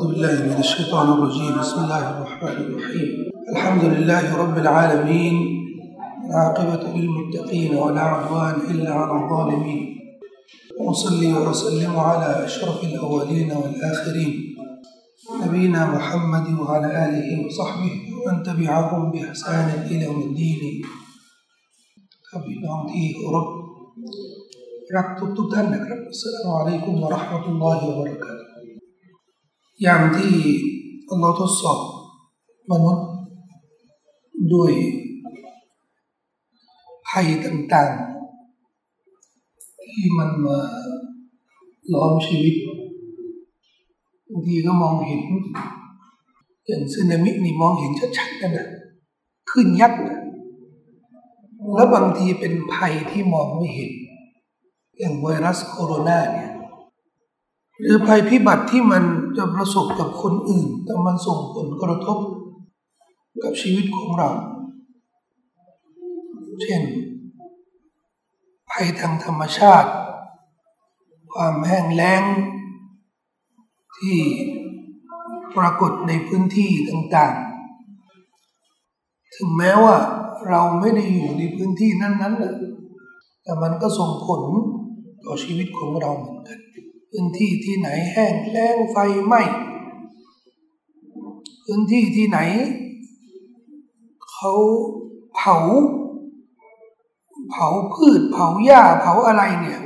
أعوذ بالله من الشيطان الرجيم بسم الله الرحمن الرحيم الحمد لله رب العالمين العاقبة للمتقين ولا عدوان إلا على الظالمين وأصلي وأسلم على أشرف الأولين والآخرين نبينا محمد وعلى آله وصحبه ومن تبعهم بإحسان إلى يوم الدين ครับพี่น้องที่เคารพรักทุกทุกท่านนะครับอัสสลามุอะลัยกุมวะเราะห์มะตุลลอฮิวะบะเราะกาตุฮ์ อย่างที่อัลลอฮ์ทดสอบมนุษย์ด้วยภัยต่างๆ ที่มันมาล้อมชีวิตบางทีก็มองเห็น อย่างสึนามินี่มองเห็นชัดๆกันนะขึ้นยักษ์นะแล้วบางทีเป็นภัยที่มองไม่เห็น อย่างไวรัสโคโรนาเนี่ย หรือภัยพิบัติที่มันจะประสบกับคนอื่น แต่มันส่งผลกระทบกับชีวิตของเรา เช่น ภัยทางธรรมชาติ ความแห้งแล้ง ที่ปรากฏในพื้นที่ต่างๆ ถึงแม้ว่าเราไม่ได้อยู่ในพื้นที่นั้นๆแหละแต่มันก็ส่งผลต่อชีวิตของเราเหมือนกัน พื้นที่ที่ไหนแห้งแล้งไฟไหม้พื้นที่ที่ไหน เขาเผา เผาพืชเผาหญ้าเผาอะไรเนี่ย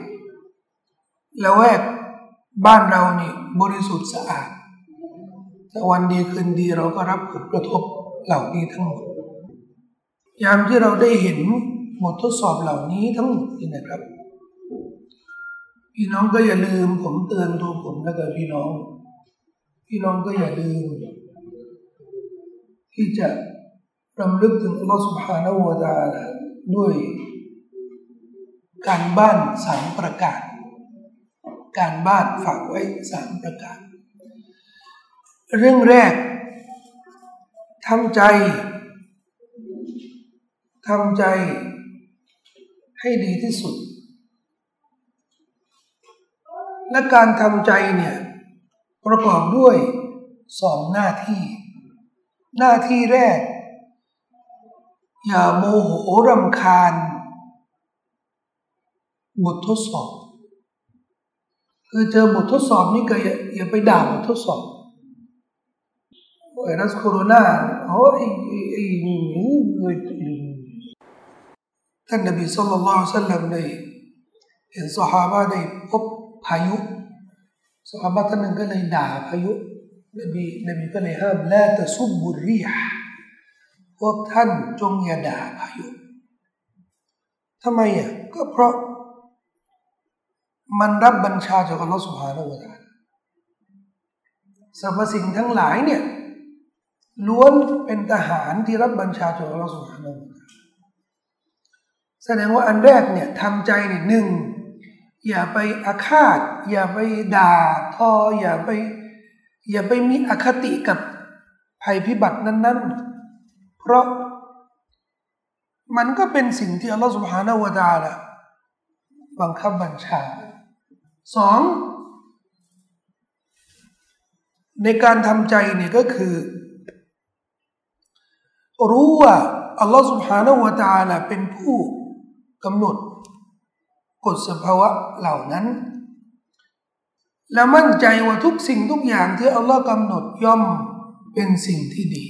แล้วแวกบ้านเรานี่บริสุทธิ์สะอาดแต่วันดีคืนดีเราก็รับผลกระทบเหล่านี้ทั้งหมดยามที่เราได้เห็นบททดสอบเหล่านี้ทั้งหมดนี่นะครับ พี่น้องก็อย่าลืมผมเตือนตัวผมนะกับพี่น้อง พี่น้องก็อย่าลืม ที่จะรำลึกถึงพระสุภานาอูตาด้วย การบ้านสามประกาศการบ้านฝากไว้สามประกาศเรื่องแรกทำใจทำใจให้ดีที่สุด และการทำใจเนี่ยประกอบด้วยสองหน้าที่ หน้าที่แรก อย่าโมโหรำคาญบททดสอบ คือเจอบททดสอบนี่ก็อย่าอย่าไปด่าบททดสอบไวรัสโคโรนาโอ้ยไอ้ท่านนบีสุลต่านละสัลลัมได้เห็นสหายได้พบ พายุสหายท่านหนึ่งก็เลยด่าพายุนบีนบีก็เลยห้ามละตะซุบบุรียพวกท่านจงอย่าด่าพายุทำไมอะก็เพราะ มันรับบัญชาจากอัลลอฮฺสุบฮานาอูตาสรรพสิ่งทั้งหลายเนี่ยล้วนเป็นทหารที่รับบัญชาจากอัลลอฮฺสุบฮานาอูตาแสดงว่าอันแรกเนี่ยทำใจเนี่ยหนึ่ง อย่าไปอาฆาต อย่าไปด่าทอ อย่าไป อย่าไปมีอคติกับภัยพิบัตินั้น ๆ เพราะมันก็เป็นสิ่งที่อัลลอฮฺสุบฮานาวะดาละบังคับบัญชาสองในการทำใจเนี่ยก็คือ รู้ว่าอัลลอฮฺสุบฮานาวะดาละเป็นผู้กำหนด กฎสภาวะเหล่านั้น และมั่นใจว่าทุกสิ่งทุกอย่างที่อัลลอฮ์กำหนดย่อมเป็นสิ่งที่ดี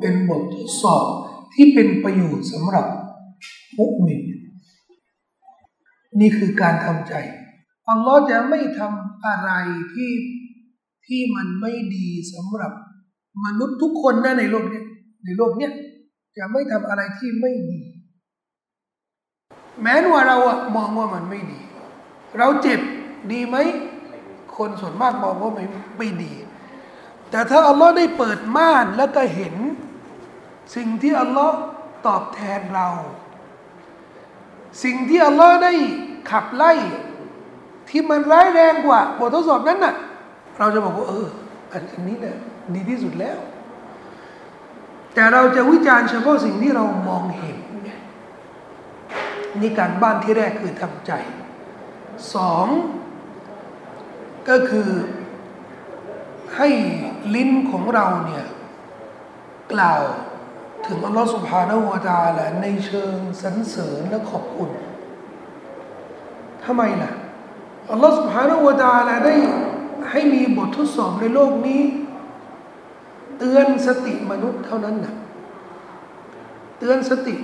เป็นบททดสอบที่เป็นประโยชน์สำหรับมุมินนี่คือการทำใจ อัลลอฮ์จะไม่ทำอะไรที่ที่มันไม่ดีสำหรับมนุษย์ทุกคนนะในโลกนี้ในโลกนี้จะไม่ทำอะไรที่ไม่ดี แม้ว่าเราอะมองว่ามันไม่ดี เราเจ็บดีไหม คนส่วนมากมองว่าไม่ไม่ดี แต่ถ้าอัลลอฮ์ได้เปิดม่านแล้วก็เห็น สิ่งที่อัลลอฮ์ตอบแทนเรา สิ่งที่อัลลอฮ์ได้ขับไล่ ที่มันร้ายแรงกว่าบททดสอบนั้นน่ะ เราจะบอกว่าเออ อันนี้เนี่ยดีที่สุดแล้ว แต่เราจะวิจารณ์เฉพาะสิ่งที่เรามองเห็น นี่การบ้านที่แรกคือทำใจสองก็คือให้ลิ้นของเราเนี่ย กล่าวถึงอัลลอฮฺสุบฮานาวะตาละในเชิงสรรเสริญและขอบคุณทำไมล่ะอัลลอฮฺสุบฮานาวะตาละได้ให้มีบททดสอบในโลกนี้ เตือนสติมนุษย์เท่านั้นนะเตือนสติ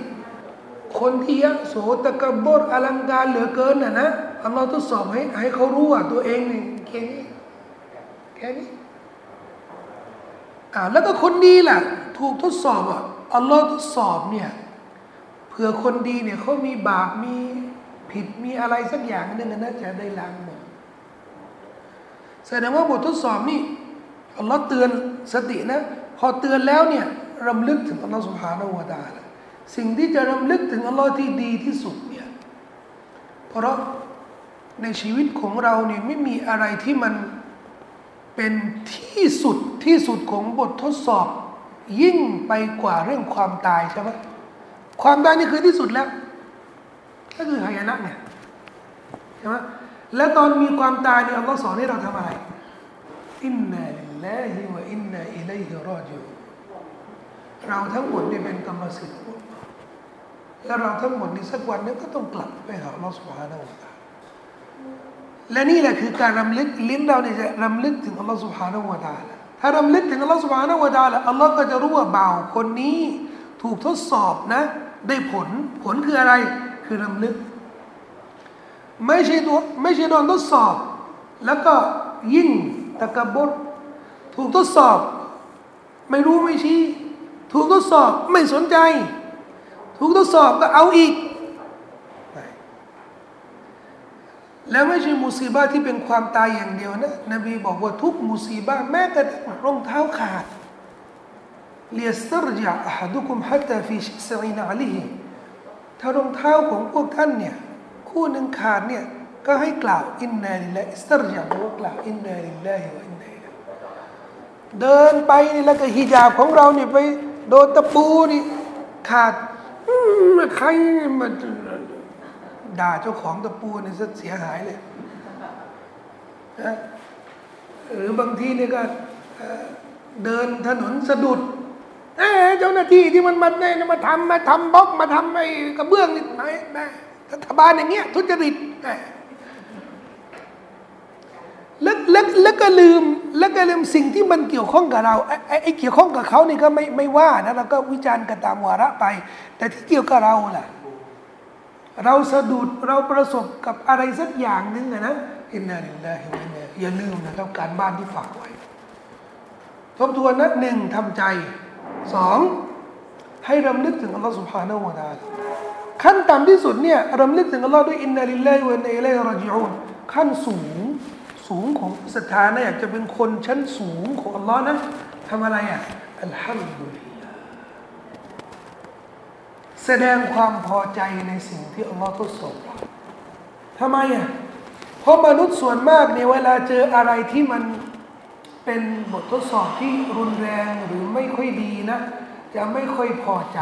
คนที่ยะโสตะกบดอลังการเหลือเกินน่ะนะอัลลอฮ์ทดสอบให้ให้เขารู้ว่าตัวเองนี่แค่นี้แค่นี้อ่าแล้วก็คนดีล่ะ ถูกทดสอบอะอัลลอฮ์ทดสอบเนี่ยเผื่อคนดีเนี่ยเขามีบาปมีผิดมีอะไรสักอย่างหนึ่งนะจะได้ล้างหมดแสดงว่าบททดสอบนี่อัลลอฮ์เตือนสตินะ พอเตือนแล้วเนี่ยรำลึกถึงอัลลอฮ์สุบฮานาวะตาละ สิ่งที่จะรำลึกถึงอัลลอฮ์ที่ดีที่สุดเนี่ยเพราะในชีวิตของเราเนี่ยไม่มีอะไรที่มันเป็นที่สุดที่สุดของบททดสอบ ยิ่งไปกว่าเรื่องความตายใช่ไหมความตายนี่คือที่สุดแล้ว ก็คือหายนะเนี่ยใช่ไหมและตอนมีความตายเนี่ยอัลลอฮ์สอนให้เราทำอะไรอินนาลิลลาฮิวะอินนาอิลัยฮิรอจิเราทั้งหมดเนี่ยเป็นกรรมสิทธิ์ และเราทั้งหมดนี้สักวันนึงก็ต้องกลับไปหาอัลลอฮ์สุฮานาอูตาและนี่แหละคือการรำลึกลิ้นเราเนี่ยจะรำลึกถึงอัลลอฮ์สุบฮานาอูตาละถ้ารำลึกถึงอัลลอฮ์สุบฮานาอูตาละอัลลอฮ์ก็จะรู้ว่าเบาคนนี้ถูกทดสอบนะ ได้ผลผลคืออะไรคือรำลึก ไม่ใช่ตัวไม่ใช่โดนทดสอบ แล้วก็ยิ่งตะกบดถูกทดสอบ ไม่รู้ไม่ชี้ ถูกทดสอบไม่สนใจ ถูกทดสอบก็เอาอีก แล้วไม่ใช่มุสีบ้าที่เป็นความตายอย่างเดียวนะ นบีบอกว่าทุกมุสีบ้าแม้กระทั่งรองเท้าขาดليسترجع أحدكم حتى في شسع نعلهถ้ารองเท้าของพวกท่านเนี่ยคู่หนึ่งขาดเนี่ยก็ให้กล่าวإنا لله استرجعแปลว่ากล่าวإنا لله وإنا إليهเดินไปนี่แล้วก็ฮิญาบของเราเนี่ยไปโดนตะปูนี่ขาด ใครมาด่าเจ้าของตะปูนี่เสียหายเลยนะหรือบางทีเนี่ยก็เดินถนนสะดุดเจ้าหน้าที่ที่มันมาเนี่ยมาทำมาทำบล็อกมาทำไอ้กระเบื้องนี่ไหนนะรัฐบาลอย่างเงี้ยทุจริต แล้วแล้วแล้วก็ลืมแล้วก็ลืมสิ่งที่มันเกี่ยวข้องกับเราไอ้ไอ้เกี่ยวข้องกับเขานี่ก็ไม่ไม่ว่านะเราก็วิจารณ์กันตามวาระไป แต่ที่เกี่ยวกับเราล่ะ เราสะดุดเราประสบกับอะไรสักอย่างหนึ่งนะإنا لله وإناอย่าลืมนะครับการบ้านที่ฝากไว้ ทบทวนนะหนึ่งทำใจสองให้รำลึกถึงอัลลอฮฺسبحانه وتعالىขั้นต่ำที่สุดเนี่ยรำลึกถึงอัลลอฮ์ด้วยإنا لله وإنا إليه راجعونขั้นสูง สูงของศรัทธานะอยากจะเป็นคนชั้นสูงของอัลลอฮ์นะทำอะไรอะالحمد للهแสดงความพอใจในสิ่งที่อัลลอฮ์ทดสอบเราทำไมอะเพราะมนุษย์ส่วนมากเนี่ยเวลาเจออะไรที่มันเป็นบททดสอบที่รุนแรงหรือไม่ค่อยดีนะ จะไม่ค่อยพอใจ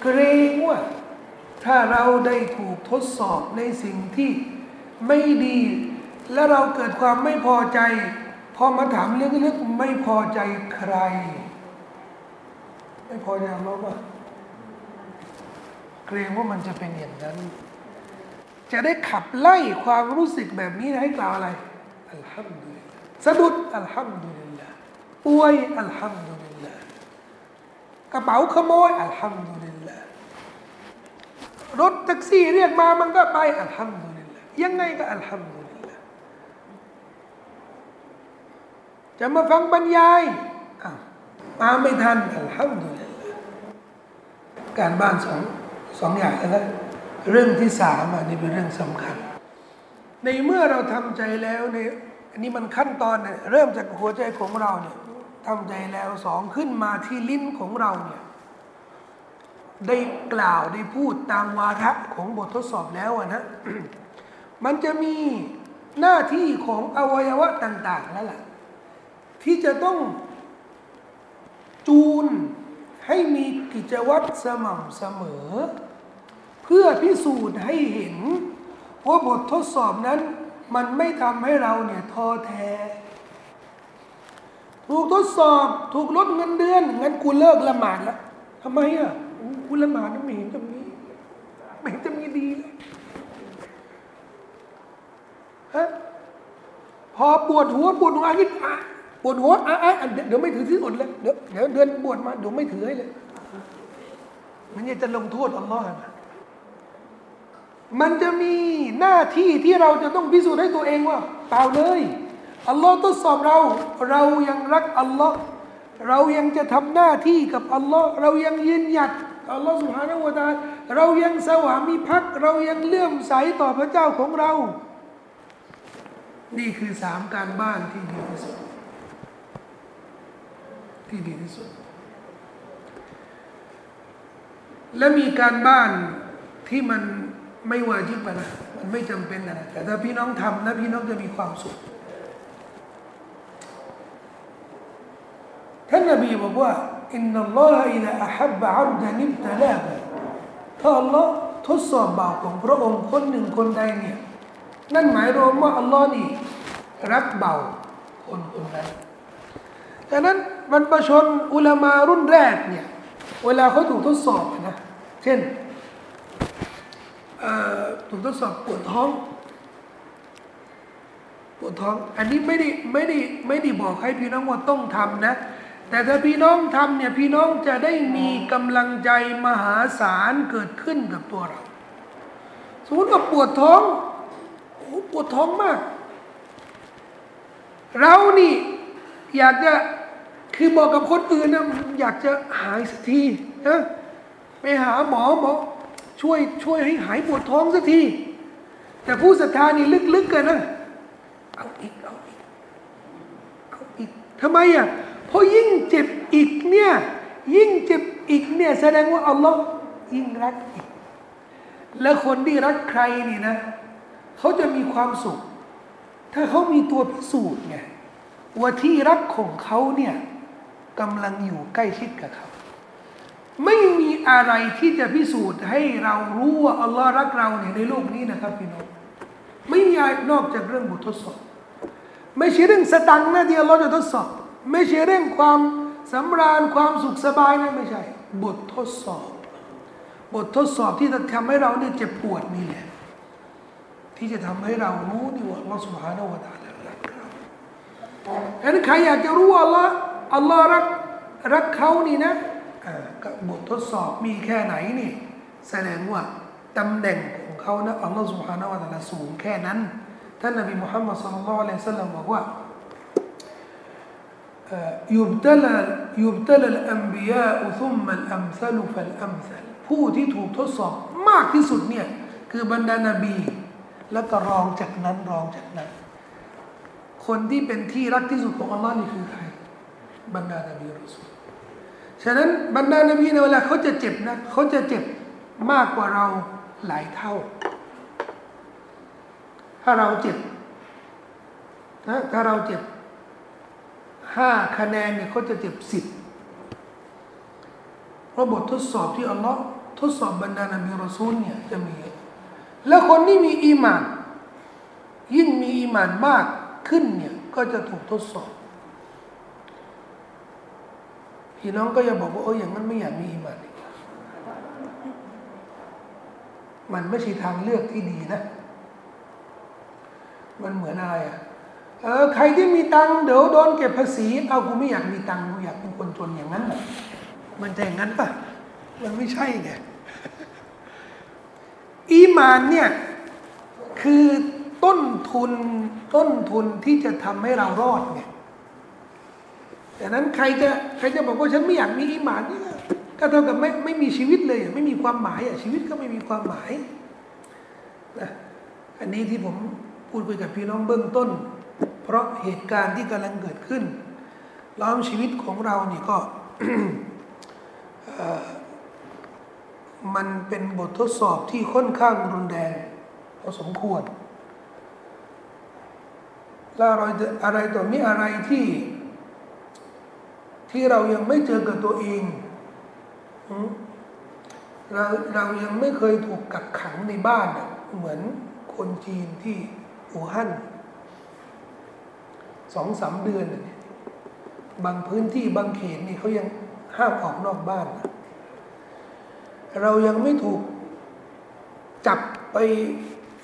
เกรงว่า ถ้าเราได้ถูกทดสอบในสิ่งที่ไม่ดี และเราเกิดความไม่พอใจ พอมาถามลึกๆไม่พอใจใคร ไม่พอใจเราว่าเกรงว่ามันจะเป็นอย่างนั้น จะได้ขับไล่ความรู้สึกแบบนี้ให้กล่าวอะไรอัลฮัมดุลิลสะดุดอัลฮัมดุลิลละป่วยอัลฮัมดุลิลละกระเป๋าขโมยอัลฮัมดุลิลละรถแท็กซี่เรียกมามันก็ไปอัลฮัมดุลิลละยังไงก็อัลฮัมดุลิลละ จะมาฟังบรรยายมาไม่ทันอัลฮัมดุลิลละการบ้านสองสองอย่างแล้ว เรื่องที่สามอันนี้เป็นเรื่องสำคัญ ในเมื่อเราทำใจแล้วในอันนี้มันขั้นตอนเนี่ยเริ่มจากหัวใจของเราเนี่ยทำใจแล้วสองขึ้นมาที่ลิ้นของเราเนี่ยได้กล่าวได้พูดตามวาระของบททดสอบแล้วนะ มันจะมีหน้าที่ของอวัยวะต่าง ๆ แล้วล่ะ ที่จะต้องจูนให้มีกิจวัตรสม่ำเสมอ เพื่อพิสูจน์ให้เห็นว่าบททดสอบนั้นมันไม่ทำให้เราเนี่ยท้อแท้ ถูกทดสอบถูกลดเงินเดือนงั้นกูเลิกละหมาดแล้วทำไมอะกูละหมาดไม่เห็นจะมีไม่เห็นจะมีดีเลยฮะพอปวดหัวปวดหัวคิดอะ ปวดหัวอะอะเดี๋ยวไม่ถือที่อดเลยเดี๋ยวเดี๋ยวเดือนบวชมาเดี๋ยวไม่ถือให้เลย มันจะลงโทษอัลลอฮ์นะมันจะมีหน้าที่ที่เราจะต้องพิสูจน์ให้ตัวเองว่า เปล่าเลยอัลลอฮ์ทดสอบเรา เรายังรักอัลลอฮ์เรายังจะทำหน้าที่กับอัลลอฮ์เรายังยืนหยัดอัลลอฮ์สุบฮานาวะตาเรายังสวามีพักเรายังเลื่อมใสต่อพระเจ้าของเรา นี่คือสามการบ้านที่ดีที่สุด ที่ดีที่สุด และมีการบ้านที่มันไม่วาจิบนะมันไม่จำเป็นนะแต่ถ้าพี่น้องทำนะพี่น้องจะมีความสุขท่านนบีบอกว่าอินนัลลอฮฺอิลาอัฮับบะอับดานิบตะลาบถ้าอัลลอฮ์ทดสอบบ่าวของพระองค์คนหนึ่งคนใดเนี่ยนั่นหมายรวมว่าอัลลอฮ์นี่รักเบาคนคนนั้นดังนั้น บรรพชนอุลามารุ่นแรกเนี่ยเวลาเขาถูกทดสอบนะเช่นถูกทดสอบปวดท้องปวดท้อง อันนี้ไม่ได้ไม่ได้ไม่ได้บอกให้พี่น้องว่าต้องทำนะ แต่ถ้าพี่น้องทำเนี่ยพี่น้องจะได้มีกำลังใจมหาศาลเกิดขึ้นกับตัวเราสมมติว่าปวดท้องโอ้ปวดท้องมาก เรานี่อยากจะ คือบอกกับคนอื่นนะอยากจะหายสักทีนะไปหาหมอหมอช่วยช่วยให้หายปวดท้องสักที แต่ผู้ศรัทธานี่ลึกๆกันนะเอาอีกเอาอีกเอาอีกทำไมอะเพราะยิ่งเจ็บอีกเนี่ยยิ่งเจ็บอีกเนี่ยแสดงว่าอัลลอฮ์ยิ่งรักอีก และคนที่รักใครนี่นะเขาจะมีความสุข ถ้าเขามีตัวพิสูจน์ไงว่าที่รักของเขาเนี่ย กำลังอยู่ใกล้ชิดกับเขา ไม่มีอะไรที่จะพิสูจน์ให้เรารู้ว่าอัลลอฮ์รักเราเนี่ยในโลกนี้นะครับพี่น้องไม่มีอะไรนอกจากเรื่องบททดสอบ ไม่ใช่เรื่องสตังนะที่อัลลอฮ์จะทดสอบ ไม่ใช่เรื่องความสำราญความสุขสบายนะไม่ใช่ บททดสอบ บททดสอบที่จะทำให้เราเนี่ยเจ็บปวดนี่แหละที่จะทำให้เรารู้นี่ว่าอัลลอฮ์สุบฮานาวะตาลารักเราฉะนั้นใครอยากจะรู้ว่าอัลลอฮ์ อัลลอฮ์รักรักเขานี่นะบททดสอบมีแค่ไหนนี่แสดงว่าตำแหน่งของเขานะอัลลอฮ์ سبحانه และ تعالى สูงแค่นั้นท่านนบีมุฮัมมัดสุลลัลลอฮุอะลัยฮิสัลลัมบอกว่ายุบตละยุบตละอัมบียาอุซุมมัลอัมซัลุฟัลอัมซัลผู้ที่ถูกทดสอบมากที่สุดเนี่ยคือบรรดานาบี แล้วก็รองจากนั้นรองจากนั้น คนที่เป็นที่รักที่สุดของอัลลอฮ์นี่คือใคร บรรดานบีรอสูลฉะนั้นบรรดานบีในเวลาเขาจะเจ็บนะเขาจะเจ็บมากกว่าเราหลายเท่า ถ้าเราเจ็บนะถ้าเราเจ็บห้าคะแนนเนี่ยเขาจะเจ็บสิบเพราะบททดสอบที่อัลลอฮ์ทดสอบบรรดานบีรอซูลเนี่ยจะมี แล้วคนที่มีอีมาน ยิ่งมีอีมานมากขึ้นเนี่ยก็จะถูกทดสอบ พี่น้องก็อย่าบอกว่าโอ้ยอย่างนั้นไม่อยากมีอิมานมันไม่ใช่ทางเลือกที่ดีนะ มันเหมือนอะไรอะเออใครที่มีตังเดี๋ยวโดนเก็บภาษีเอากูไม่อยากมีตังกูอยากเป็นคนจนอย่างนั้นมันจะอย่างนั้นปะมันไม่ใช่ไงอีมานเนี่ยคือต้นทุนต้นทุนที่จะทำให้เรารอดไง ดังนั้นใครจะใครจะบอกว่าฉันไม่อยากมีอิมานนี่ก็เท่ากับไม่ไม่มีชีวิตเลยไม่มีความหมายอะชีวิตก็ไม่มีความหมายนะอันนี้ที่ผมพูดคุยกับพี่น้องเบื้องต้น เพราะเหตุการณ์ที่กำลังเกิดขึ้นล้อมชีวิตของเรานี่ก็มันเป็นบททดสอบที่ค่อนข้างรุนแรงพอสมควร แล้วอะไรอะไรต่อมีอะไรที่ ที่เรายังไม่เจอกับตัวเองเราเรายังไม่เคยถูกกักขังในบ้านเหมือนคนจีนที่อู่ฮั่นสองสามเดือน บางพื้นที่บางเขตนี่เขายังห้ามออกนอกบ้าน เรายังไม่ถูกจับไป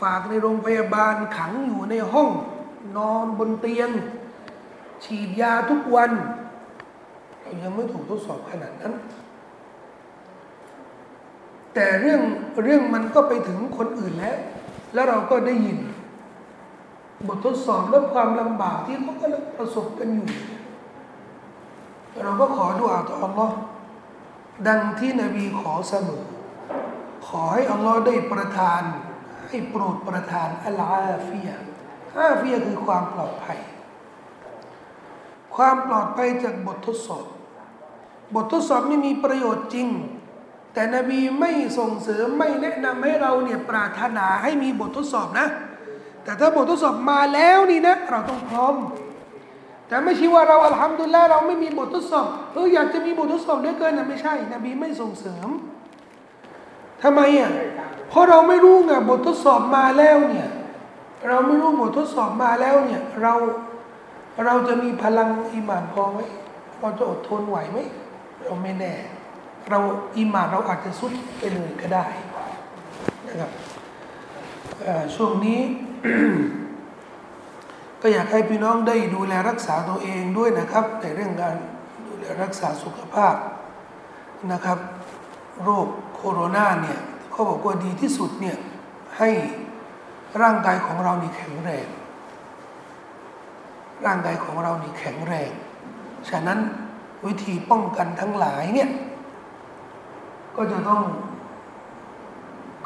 ฝากในโรงพยาบาลขังอยู่ในห้อง นอนบนเตียง ฉีดยาทุกวัน ยังไม่ถูกทดสอบขนาดนั้น แต่เรื่องเรื่องมันก็ไปถึงคนอื่นแล้ว แล้วเราก็ได้ยิน บททดสอบและความลำบากที่เขากำลังประสบกันอยู่ เราก็ขอดุอาต่ออัลลอฮ์ดังที่นบีขอเสมอ ขอให้อัลลอฮ์ได้ประทาน ให้โปรดประทานอัลอาฟียอาฟียคือความปลอดภัย ความปลอดภัยจากบททดสอบ บททดสอบนี่มีประโยชน์จริง แต่นบีไม่ส่งเสริมไม่แนะนำให้เราเนี่ยปรารถนาให้มีบททดสอบนะ แต่ถ้าบททดสอบมาแล้วนี่นะ เราต้องพร้อม แต่ไม่ใช่ว่าเราอัลฮัมดุลิลละเราไม่มีบททดสอบเอออยากจะมีบททดสอบเหลือเกินนะไม่ใช่ นบีไม่ส่งเสริมทำไมอะเพราะเราไม่รู้ไงบททดสอบมาแล้วเนี่ยเราไม่รู้บททดสอบมาแล้วเนี่ยเราเราจะมีพลังอิมานพอไหมเราจะอดทนไหวไหม เราไม่แน่ เราอิมานเราอาจจะสุดไปเลยก็ได้นะครับช่วงนี้ ก็อยากให้พี่น้องได้ดูแลรักษาตัวเองด้วยนะครับ ในเรื่องการดูแลรักษาสุขภาพนะครับ โรคโคโรนาเนี่ยเขาบอกว่าดีที่สุดเนี่ยให้ร่างกายของเรานี่แข็งแรง ร่างกายของเรานี่แข็งแรง ฉะนั้น วิธีป้องกันทั้งหลายเนี่ยก็จะต้อง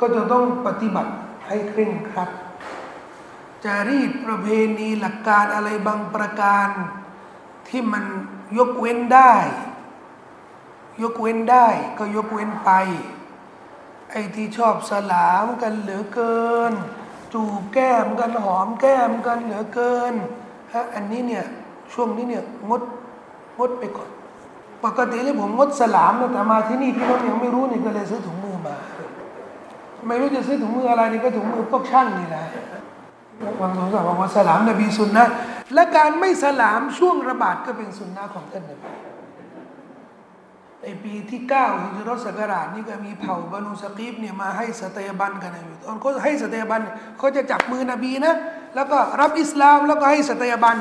ก็จะต้องปฏิบัติให้เคร่งครัดจารีตประเพณีหลักการอะไรบางประการ ที่มันยกเว้นได้ ยกเว้นได้ก็ยกเว้นไป ไอ้ที่ชอบสลามกันเหลือเกิน จูบแก้มกันหอมแก้มกันเหลือเกินฮะอันนี้เนี่ยช่วงนี้เนี่ยงดงดไปก่อน ปกติเลยผมงดสลามแต่มาที่นี่พี่น้องยังไม่รู้นี่ก็เลยซื้อถุงมือมา ไม่รู้จะซื้อถุงมืออะไรนี่ก็ถุงมือพวกช่างนี่แหละวางสงสัยว่าสลามนบีสุนนะและการไม่สลามช่วงระบาดก็เป็นสุนนะของท่านนบีในปีที่เก้าฮิจรัสกราชนี่ก็มีเผ่าบานูสกีฟเนี่ยมาให้สตยบันกันอยู่ตอนเขาให้สตยบันเขาจะจับมือนบีนะ แล้วก็รับอิสลามแล้วก็ให้สตยบัน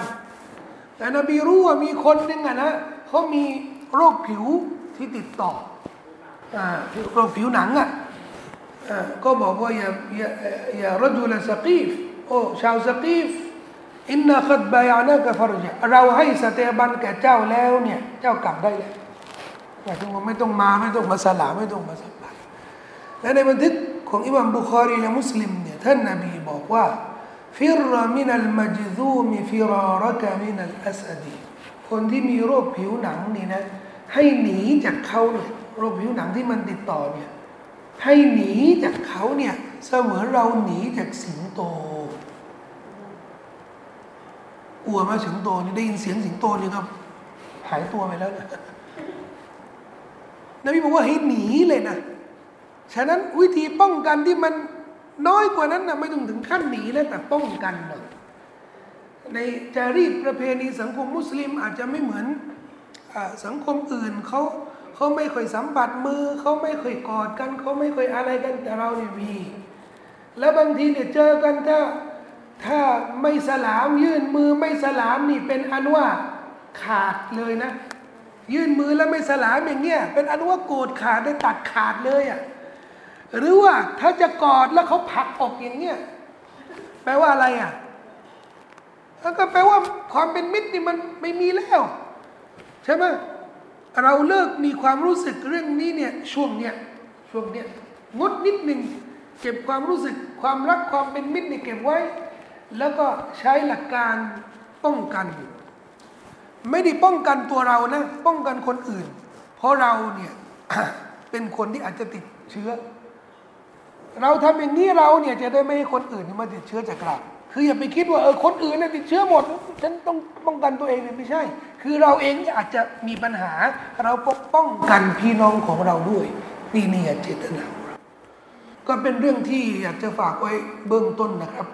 แต่นบีรู้ว่ามีคนหนึ่งอะนะเขามี โรคผิวที่ติดต่อโรคผิวหนังอะอ่าก็บอกว่าอย่าอย่าอย่ารจุลสกีฟโอ้ชาวสกีฟอินนาขัดบายานะกฟรจเราให้สเตบันแก่เจ้าแล้วเนี่ย เจ้ากลับได้แล้วหมายถึงว่าไม่ต้องมาไม่ต้องมาสลาไม่ต้องมาสัมผัสและในบันทึกของอิมามบุคารีและมุสลิมเนี่ยท่านนบีบอกว่าฟิรมินัลมัจซูมฟิรารกมินัลอัสดีคนที่มีโรคผิวหนังนี่นะ ให้หนีจากเขาเนี่ยโรคผิวหนังที่มันติดต่อเนี่ยให้หนีจากเขาเนี่ยเสมือนเราหนีจากสิงโตกลัวมาสิงโตนี่ได้ยินเสียงสิงโตนี่ก็หายตัวไปแล้วนะนบีบอกว่าให้หนีเลยนะ ฉะนั้นวิธีป้องกันที่มันน้อยกว่านั้นนะไม่ต้องถึงขั้นหนีแล้วแต่ป้องกันหน่อยในจารีตประเพณีสังคมมุสลิมอาจจะไม่เหมือน สังคมอื่นเขาเขาไม่เคยสัมผัสมือเขาไม่เคยกอดกันเขาไม่เคยอะไรกันแต่เราเนี่ยมี แล้วบางทีเนี่ยเจอกันถ้าถ้าไม่สลามยื่นมือไม่สลามนี่เป็นอันว่าขาดเลยนะ ยื่นมือแล้วไม่สลามอย่างเงี้ยเป็นอันว่าโกรธขาดได้ตัดขาดเลยอะ่ะหรือว่าถ้าจะกอดแล้วเขาผลักออกอย่างเงี้ยแปลว่าอะไรอะ่ะแล้วก็แปลว่าความเป็นมิตรนี่มันไม่มีแล้ว ใช่ไหมเราเลิกมีความรู้สึกเรื่องนี้เนี่ยช่วงเนี้ยช่วงเนี้ยงดนิดหนึ่งเก็บความรู้สึกความรักความเป็นมิตรนี่เก็บไว้ แล้วก็ใช้หลักการป้องกัน ไม่ได้ป้องกันตัวเรานะป้องกันคนอื่น เพราะเราเนี่ยเป็นคนที่อาจจะติดเชื้อ เราทำอย่างนี้เราเนี่ยจะได้ไม่ให้คนอื่นมาติดเชื้อจากเรา คืออย่าไปคิดว่าเออคนอื่นเนี่ยติดเชื้อหมด ฉันต้องป้องกันตัวเองเนี่ยไม่ใช่ คือเราเองอาจจะมีปัญหาเราปกป้องกันพี่น้องของเราด้วยนี่นี่เจตนาก็เป็นเรื่องที่อยากจะฝากไว้เบื้องต้นนะครับ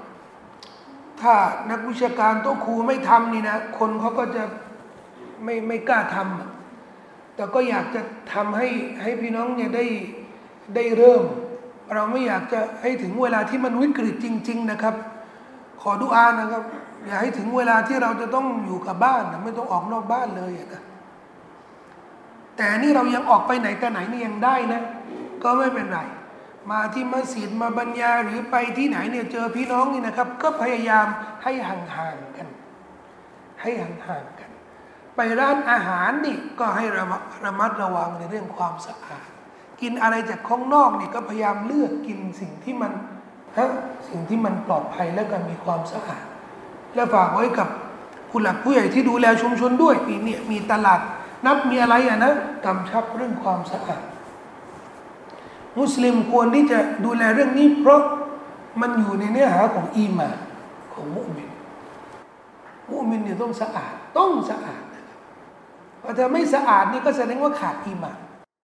ถ้านักวิชาการโต๊ะครูไม่ทำนี่นะ คนเขาก็จะไม่ไม่กล้าทำแต่ก็อยากจะทำให้ให้พี่น้องเนี่ยได้ได้เริ่ม เราไม่อยากจะให้ถึงเวลาที่มันวิกฤตจริง ๆ นะครับ ขอดุอานะครับ อย่าให้ถึงเวลาที่เราจะต้องอยู่กับบ้านนะไม่ต้องออกนอกบ้านเลยนะแต่นี่เรายังออกไปไหนแต่ไหนนี่ยังได้นะ ก็ไม่เป็นไรมาที่มัสยิดมาบรรยายหรือไปที่ไหนเนี่ยเจอพี่น้องนี่นะครับ ก็พยายามให้ห่างๆกัน ให้ห่างๆกัน ไปร้านอาหารนี่ก็ให้ระมัดระมัดระวังในเรื่องความสะอาด กินอะไรจากข้างนอกนี่ก็พยายามเลือกกินสิ่งที่มัน ฮะสิ่งที่มันปลอดภัยและก็มีความสะอาดและฝากไว้กับผู้หลักผู้ใหญ่ที่ดูแลชุมชนด้วยมีเนี่ยมีตลาดนัดมีอะไรอะนะกำชับเรื่องความสะอาดมุสลิมควรที่จะดูแลเรื่องนี้ เพราะมันอยู่ในเนื้อหาของอีมาของมุมินมุมินเนี่ยต้องสะอาดต้องสะอาดนะครับถ้าไม่สะอาดนี่ก็แสดงว่าขาดอีมาน